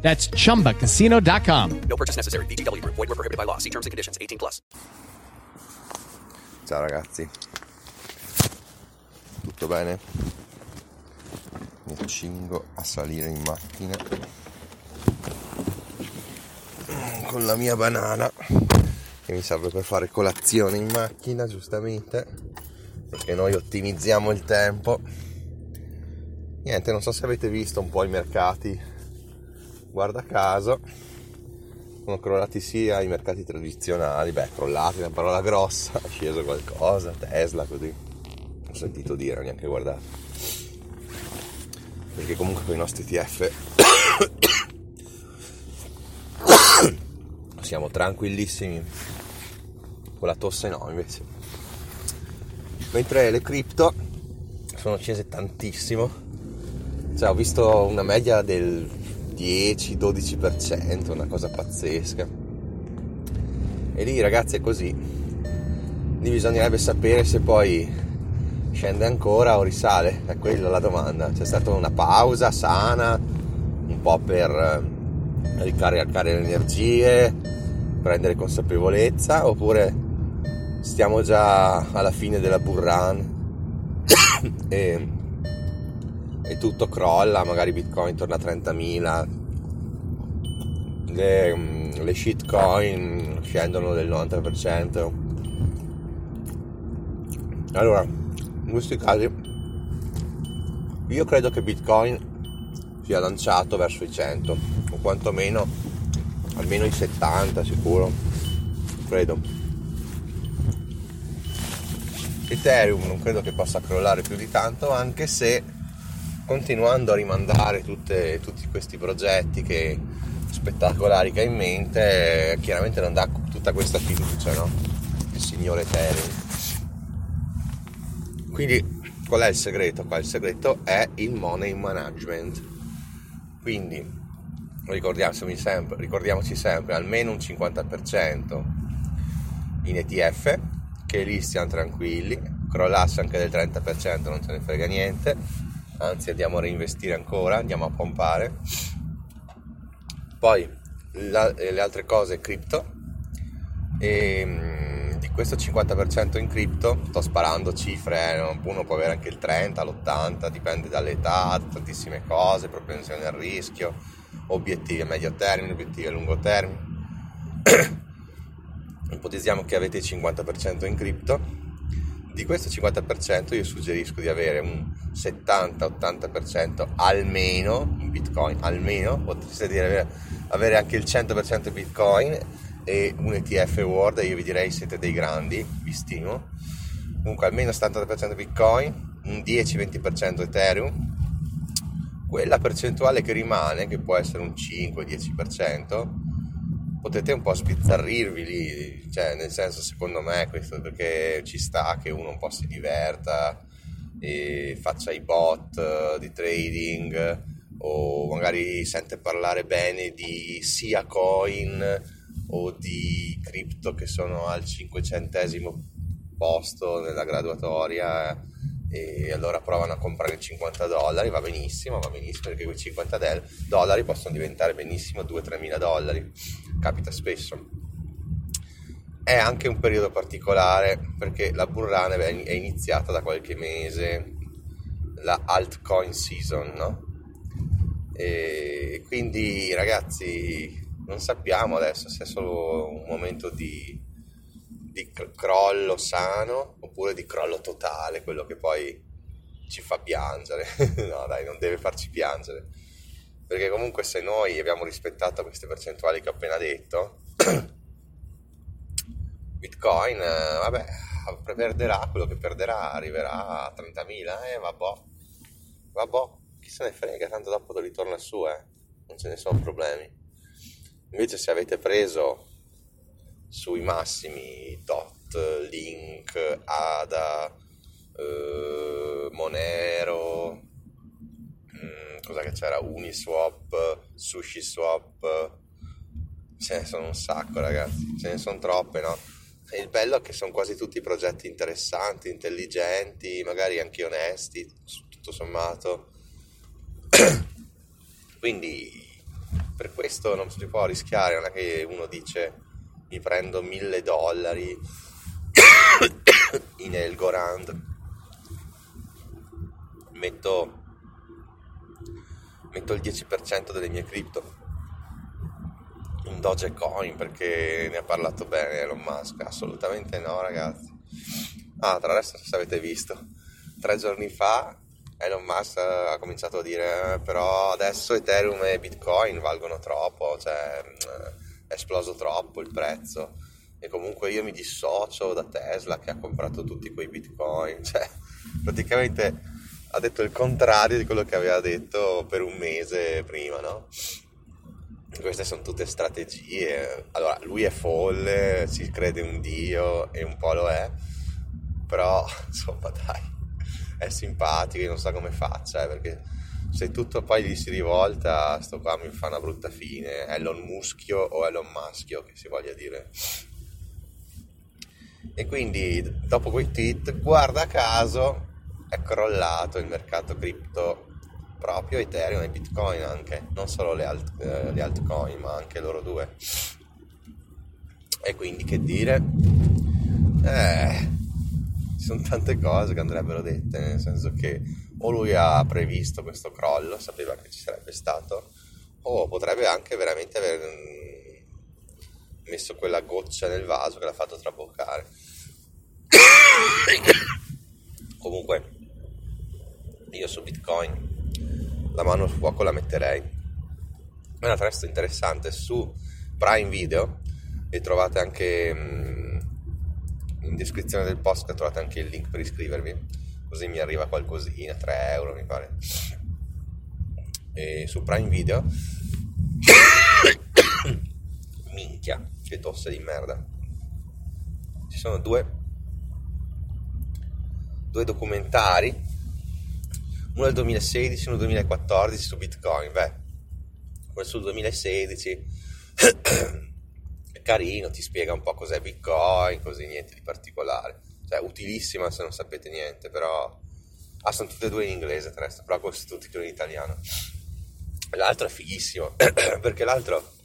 That's chumbacasino.com. No purchase necessary. BGW. Void were prohibited by law. See terms and conditions. 18 plus. Ciao ragazzi, tutto bene? Mi accingo a salire in macchina con la mia banana che mi serve per fare colazione in macchina, giustamente, perché noi ottimizziamo il tempo. Niente, non so se avete visto un po' i mercati, guarda caso, sono crollati sia i mercati tradizionali, beh, crollati è una parola grossa, è sceso qualcosa, Tesla così, ho sentito dire, neanche guardato. Perché comunque con i nostri TF siamo tranquillissimi, con la tosse no invece. Mentre le cripto sono scese tantissimo, cioè ho visto una media del 10-12%, una cosa pazzesca. E lì ragazzi è così. Lì bisognerebbe sapere se poi scende ancora o risale, è quella la domanda. C'è stata una pausa sana, un po' per eh, ricaricare le energie, prendere consapevolezza, oppure stiamo già alla fine della burrun e e tutto crolla, magari Bitcoin torna a 30.000, le, mm, le shitcoin scendono del 90%. Allora, in questi casi io credo che Bitcoin sia lanciato verso i 100 o quantomeno almeno i 70 sicuro, credo. Ethereum non credo che possa crollare più di tanto anche se continuando a rimandare tutte, tutti questi progetti che, spettacolari che ha in mente, chiaramente non dà tutta questa fiducia, no? Il signore Ethereum. Quindi qual è il segreto? Qua il segreto è il money management. Quindi ricordiamoci sempre, ricordiamoci sempre almeno un 50% in ETF, che lì stiamo tranquilli, crollasse anche del 30% non ce ne frega niente anzi andiamo a reinvestire ancora, andiamo a pompare. Poi la, le altre cose cripto e mm, di questo 50% in cripto sto sparando cifre, eh, uno può avere anche il 30, l'80, dipende dall'età, tantissime cose, propensione al rischio, obiettivi a medio termine, obiettivi a lungo termine. Ipotizziamo che avete il 50% in cripto di questo 50% io suggerisco di avere un 70-80% almeno in bitcoin, almeno potreste dire avere anche il 100% bitcoin e un ETF World io vi direi siete dei grandi, vi stimo. Comunque almeno 70% bitcoin, un 10-20% Ethereum, quella percentuale che rimane, che può essere un 5-10%, potete un po' sbizzarrirvi lì, cioè nel senso secondo me questo perché ci sta che uno un po' si diverta e faccia i bot di trading o magari sente parlare bene di sia coin o di cripto che sono al cinquecentesimo posto nella graduatoria e allora provano a comprare 50 dollari, va benissimo, va benissimo perché quei 50 dollari possono diventare benissimo 2-3 mila dollari, capita spesso. È anche un periodo particolare perché la bull è iniziata da qualche mese, la altcoin season, no? E quindi ragazzi non sappiamo adesso se è solo un momento di di crollo sano oppure di crollo totale, quello che poi ci fa piangere. no, dai, non deve farci piangere. Perché comunque se noi abbiamo rispettato queste percentuali che ho appena detto, Bitcoin, eh, vabbè, perderà quello che perderà, arriverà a 30.000, eh, vabbè, vabbè, chi se ne frega, tanto dopo ritorna su, eh, non ce ne sono problemi. Invece se avete preso sui massimi DOT, Link, ADA, eh, Monero, mm, cosa che c'era, Uniswap, SushiSwap, ce ne sono un sacco ragazzi, ce ne sono troppe no? E il bello è che sono quasi tutti progetti interessanti, intelligenti, magari anche onesti, tutto sommato. Quindi per questo non si può rischiare, non è che uno dice mi prendo mille dollari in Elgorand, metto, metto il 10% delle mie cripto. In Dogecoin perché ne ha parlato bene Elon Musk, assolutamente no ragazzi. Ah, tra l'altro se avete visto, tre giorni fa Elon Musk ha cominciato a dire eh, però adesso Ethereum e Bitcoin valgono troppo, cioè mm, è esploso troppo il prezzo e comunque io mi dissocio da Tesla che ha comprato tutti quei Bitcoin, cioè praticamente ha detto il contrario di quello che aveva detto per un mese prima, no? Queste sono tutte strategie. Allora, lui è folle, si crede un dio e un po' lo è, però insomma dai è simpatico, io non so come faccia, eh, perché se tutto poi gli si rivolta, sto qua mi fa una brutta fine, Elon Muschio o Elon Maschio, che si voglia dire. E quindi dopo quei tweet, guarda caso, è crollato il mercato cripto proprio Ethereum e Bitcoin anche, non solo le, alt, eh, le altcoin, ma anche loro due. E quindi che dire? Eh, ci sono tante cose che andrebbero dette, nel senso che o lui ha previsto questo crollo, sapeva che ci sarebbe stato, o potrebbe anche veramente aver mm, messo quella goccia nel vaso che l'ha fatto traboccare. Comunque, io su Bitcoin la mano sul fuoco la metterei. Un altro resto interessante su Prime Video e trovate anche mm, in descrizione del post trovate anche il link per iscrivervi, così mi arriva qualcosina, 3 euro mi pare. E su Prime Video, minchia, che tosse di merda. Ci sono due, due documentari, uno del 2016 e uno del 2014 su Bitcoin, beh, quello sul 2016 carino, ti spiega un po' cos'è Bitcoin, così niente di particolare. Cioè, utilissima se non sapete niente, però... Ah, sono tutte e due in inglese, tra l'altro, però questi tutti in italiano. L'altro è fighissimo, perché l'altro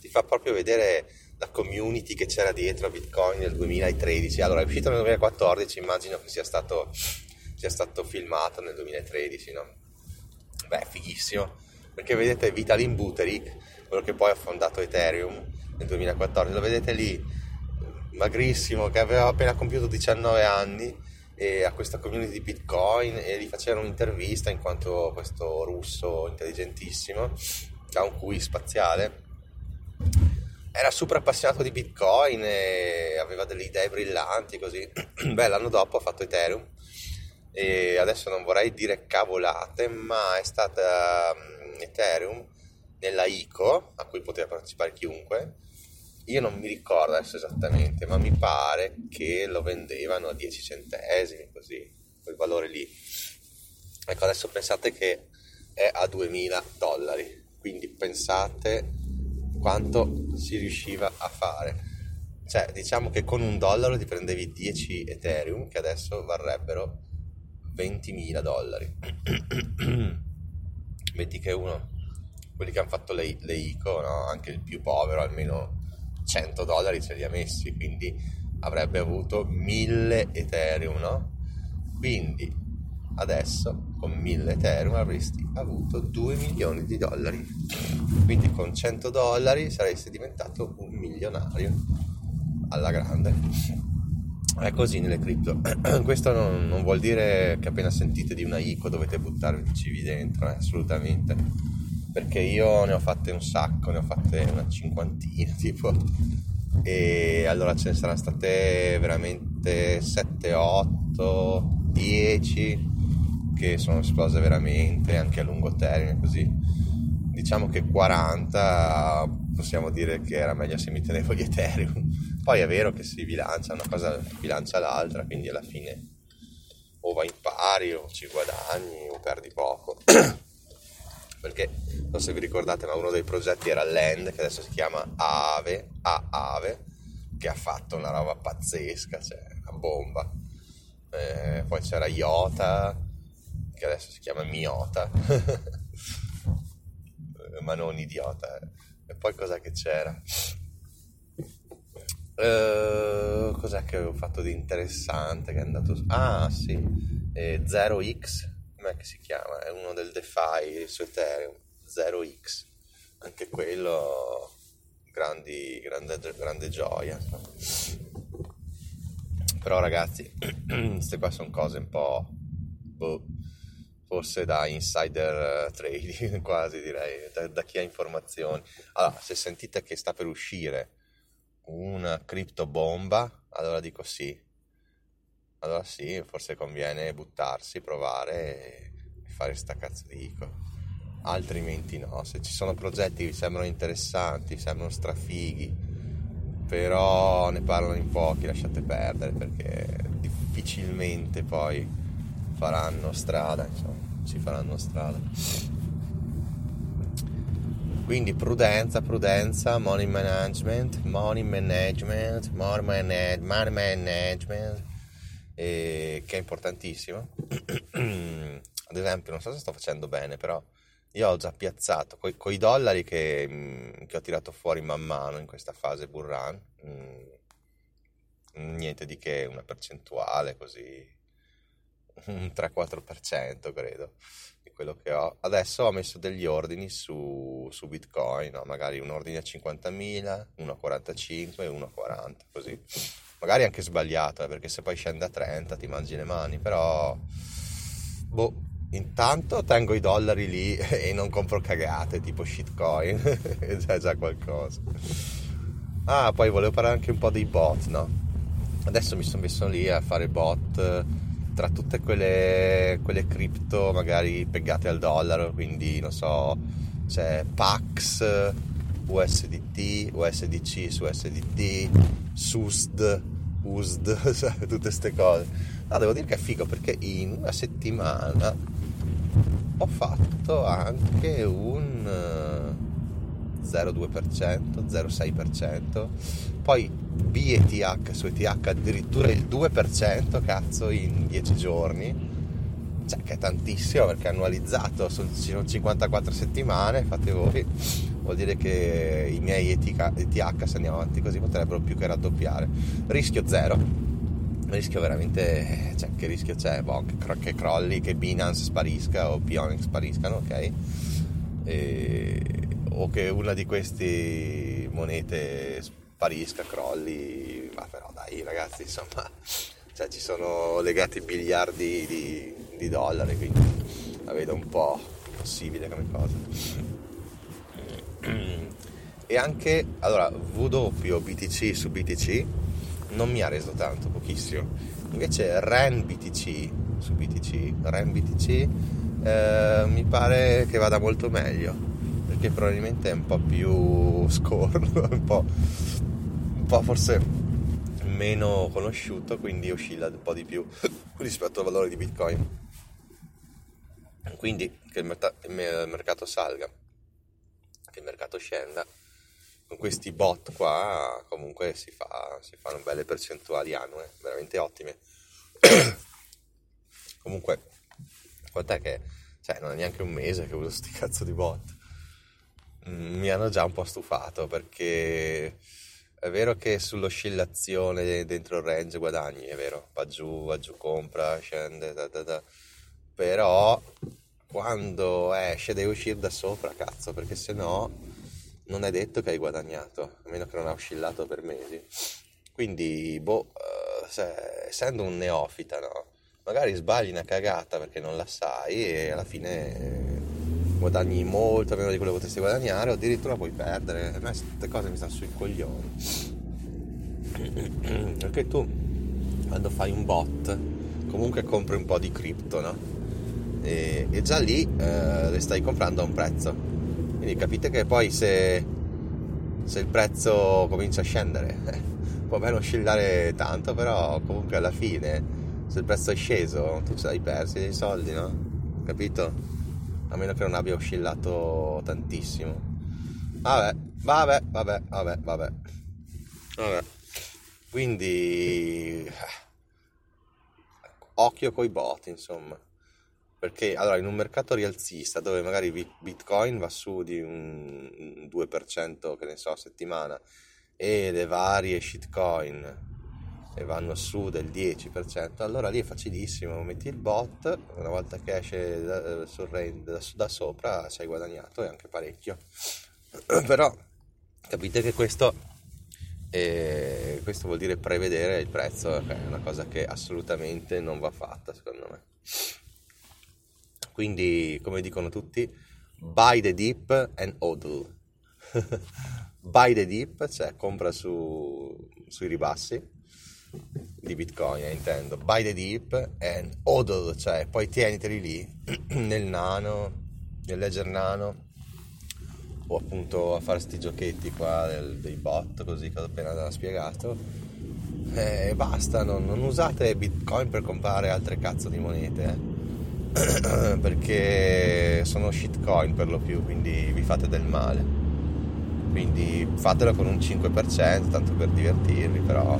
ti fa proprio vedere la community che c'era dietro a Bitcoin nel 2013. Allora, è uscito nel 2014, immagino che sia stato, sia stato filmato nel 2013, no? Beh, fighissimo, perché vedete Vitalin Buterik, quello che poi ha fondato Ethereum, nel 2014, lo vedete lì, magrissimo, che aveva appena compiuto 19 anni e a questa community di Bitcoin e gli facevano un'intervista in quanto questo russo intelligentissimo, ha un QI spaziale, era super appassionato di Bitcoin e aveva delle idee brillanti così. Beh, l'anno dopo ha fatto Ethereum e adesso non vorrei dire cavolate, ma è stata um, Ethereum nella ICO, a cui poteva partecipare chiunque, io non mi ricordo adesso esattamente, ma mi pare che lo vendevano a 10 centesimi, così, quel valore lì. Ecco, adesso pensate che è a 2000 dollari, quindi pensate quanto si riusciva a fare. Cioè, diciamo che con un dollaro ti prendevi 10 Ethereum, che adesso varrebbero 20.000 dollari. Metti che uno, quelli che hanno fatto le, le ICO, no? anche il più povero, almeno 100 dollari ce li ha messi, quindi avrebbe avuto 1000 Ethereum, no? Quindi adesso con 1000 Ethereum avresti avuto 2 milioni di dollari. Quindi con 100 dollari saresti diventato un milionario alla grande. È così nelle cripto. Questo non, non, vuol dire che appena sentite di una ICO dovete buttarvi dentro, eh, assolutamente perché io ne ho fatte un sacco, ne ho fatte una cinquantina tipo e allora ce ne saranno state veramente 7, 8, 10 che sono esplose veramente anche a lungo termine così diciamo che 40 possiamo dire che era meglio se mi tenevo gli Ethereum. Poi è vero che si bilancia, una cosa bilancia l'altra, quindi alla fine o vai in pari o ci guadagni o perdi poco. Perché non so se vi ricordate, ma uno dei progetti era Land, che adesso si chiama Ave, a Ave, che ha fatto una roba pazzesca, cioè una bomba. Eh, poi c'era Iota, che adesso si chiama Miota, ma non idiota. Eh. E poi cos'è che c'era? Uh, cos'è che avevo fatto di interessante che è andato? Ah sì, eh, 0x, com'è che si chiama? È uno del DeFi su Ethereum, 0x, anche quello grandi, grande, grande gioia. Però ragazzi, queste qua sono cose un po'... Boh, forse da insider eh, trading quasi direi, da, da chi ha informazioni. Allora, se sentite che sta per uscire una cripto bomba, allora dico sì. Allora sì, forse conviene buttarsi, provare e fare sta cazzo di ICO. Altrimenti no, se ci sono progetti che vi sembrano interessanti, sembrano strafighi, però ne parlano in pochi, lasciate perdere perché difficilmente poi faranno strada, insomma, si faranno strada. Quindi prudenza, prudenza, money management, money management, money, manage, money management, eh, che è importantissimo. Ad esempio, non so se sto facendo bene, però io ho già piazzato con i dollari che, mm, che, ho tirato fuori man mano in questa fase burran, mh, mm, niente di che, una percentuale così, un 3-4% credo quello che ho. Adesso ho messo degli ordini su, su Bitcoin, no? magari un ordine a 50.000, uno a 45 e uno a 40, così. Magari anche sbagliato, eh, perché se poi scende a 30 ti mangi le mani, però... Boh, intanto tengo i dollari lì e non compro cagate tipo shitcoin, è già, già qualcosa. Ah, poi volevo parlare anche un po' dei bot, no? Adesso mi sono messo lì a fare bot tra tutte quelle, quelle cripto magari pegate al dollaro, quindi non so, c'è Pax, USDT, USDC su USDT, SUSD, USD, tutte queste cose. No, devo dire che è figo perché in una settimana ho fatto anche un 0,2%, 0,6%, poi B e TH su ETH addirittura il 2% cazzo in 10 giorni, cioè che è tantissimo perché annualizzato sono 54 settimane, fate voi, vuol dire che i miei ETH, se andiamo avanti così potrebbero più che raddoppiare. Rischio zero, rischio veramente, cioè che rischio c'è? Boh, che, che crolli, che Binance sparisca o Bionic spariscano, ok? E o che una di queste monete sparisca, crolli, ma però dai ragazzi, insomma, cioè, ci sono legati miliardi di, di dollari, quindi la vedo un po' possibile come cosa. E anche, allora, W BTC su BTC non mi ha reso tanto, pochissimo. Invece REN BTC su BTC, REN BTC eh, mi pare che vada molto meglio che probabilmente è un po' più scorno, un po', un po' forse meno conosciuto, quindi oscilla un po' di più rispetto al valore di Bitcoin. Quindi che il, merta- il mercato salga, che il mercato scenda, con questi bot qua comunque si, fa, si fanno belle percentuali annue, veramente ottime. comunque, quant'è che... Cioè, non è neanche un mese che uso sti cazzo di bot mi hanno già un po' stufato perché è vero che sull'oscillazione dentro il range guadagni, è vero, va giù, va giù, compra, scende, da, da, da. però quando esce devi uscire da sopra, cazzo, perché se no non è detto che hai guadagnato, a meno che non ha oscillato per mesi. Quindi, boh, uh, se, essendo un neofita, no? Magari sbagli una cagata perché non la sai e alla fine guadagni molto meno di quello che potresti guadagnare o addirittura puoi perdere. A me queste cose mi stanno sui coglioni. Perché tu quando fai un bot comunque compri un po' di cripto, no? E, e già lì eh, le stai comprando a un prezzo. Quindi capite che poi se se il prezzo comincia a scendere. Può bene oscillare tanto, però comunque alla fine, se il prezzo è sceso, tu ce l'hai persi dei soldi, no? Capito? A meno che non abbia oscillato tantissimo. Vabbè, vabbè, vabbè, vabbè, vabbè. Vabbè. Quindi eh, occhio coi bot, insomma. Perché allora in un mercato rialzista dove magari Bi- Bitcoin va su di un 2%, che ne so, a settimana e le varie shitcoin e vanno su del 10%, allora lì è facilissimo, metti il bot, una volta che esce da, sul range, da, da sopra hai guadagnato e anche parecchio. Però capite che questo, eh, questo vuol dire prevedere il prezzo, è una cosa che assolutamente non va fatta secondo me. Quindi, come dicono tutti, buy the dip and hodl. buy the dip, cioè compra su, sui ribassi di Bitcoin, eh, intendo. Buy the dip and hodl, cioè poi tieniteli lì nel nano, nel ledger nano o appunto a fare sti giochetti qua del- dei bot così che ho appena spiegato e basta, non, non usate Bitcoin per comprare altre cazzo di monete eh. perché sono shitcoin per lo più, quindi vi fate del male. Quindi fatelo con un 5%, tanto per divertirvi, però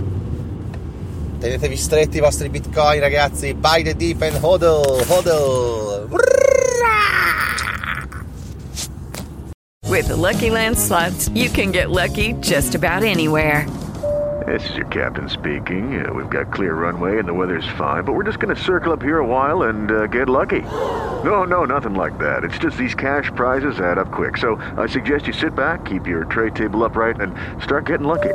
tenetevi stretti i vostri bitcoin ragazzi, buy the deep and hodl, hodl. With the Lucky Land slots, you can get lucky just about anywhere. This is your captain speaking. Uh, we've got clear runway and the weather's fine, but we're just going to circle up here a while and uh, get lucky. No, no, nothing like that. It's just these cash prizes add up quick. So I suggest you sit back, keep your tray table upright, and start getting lucky.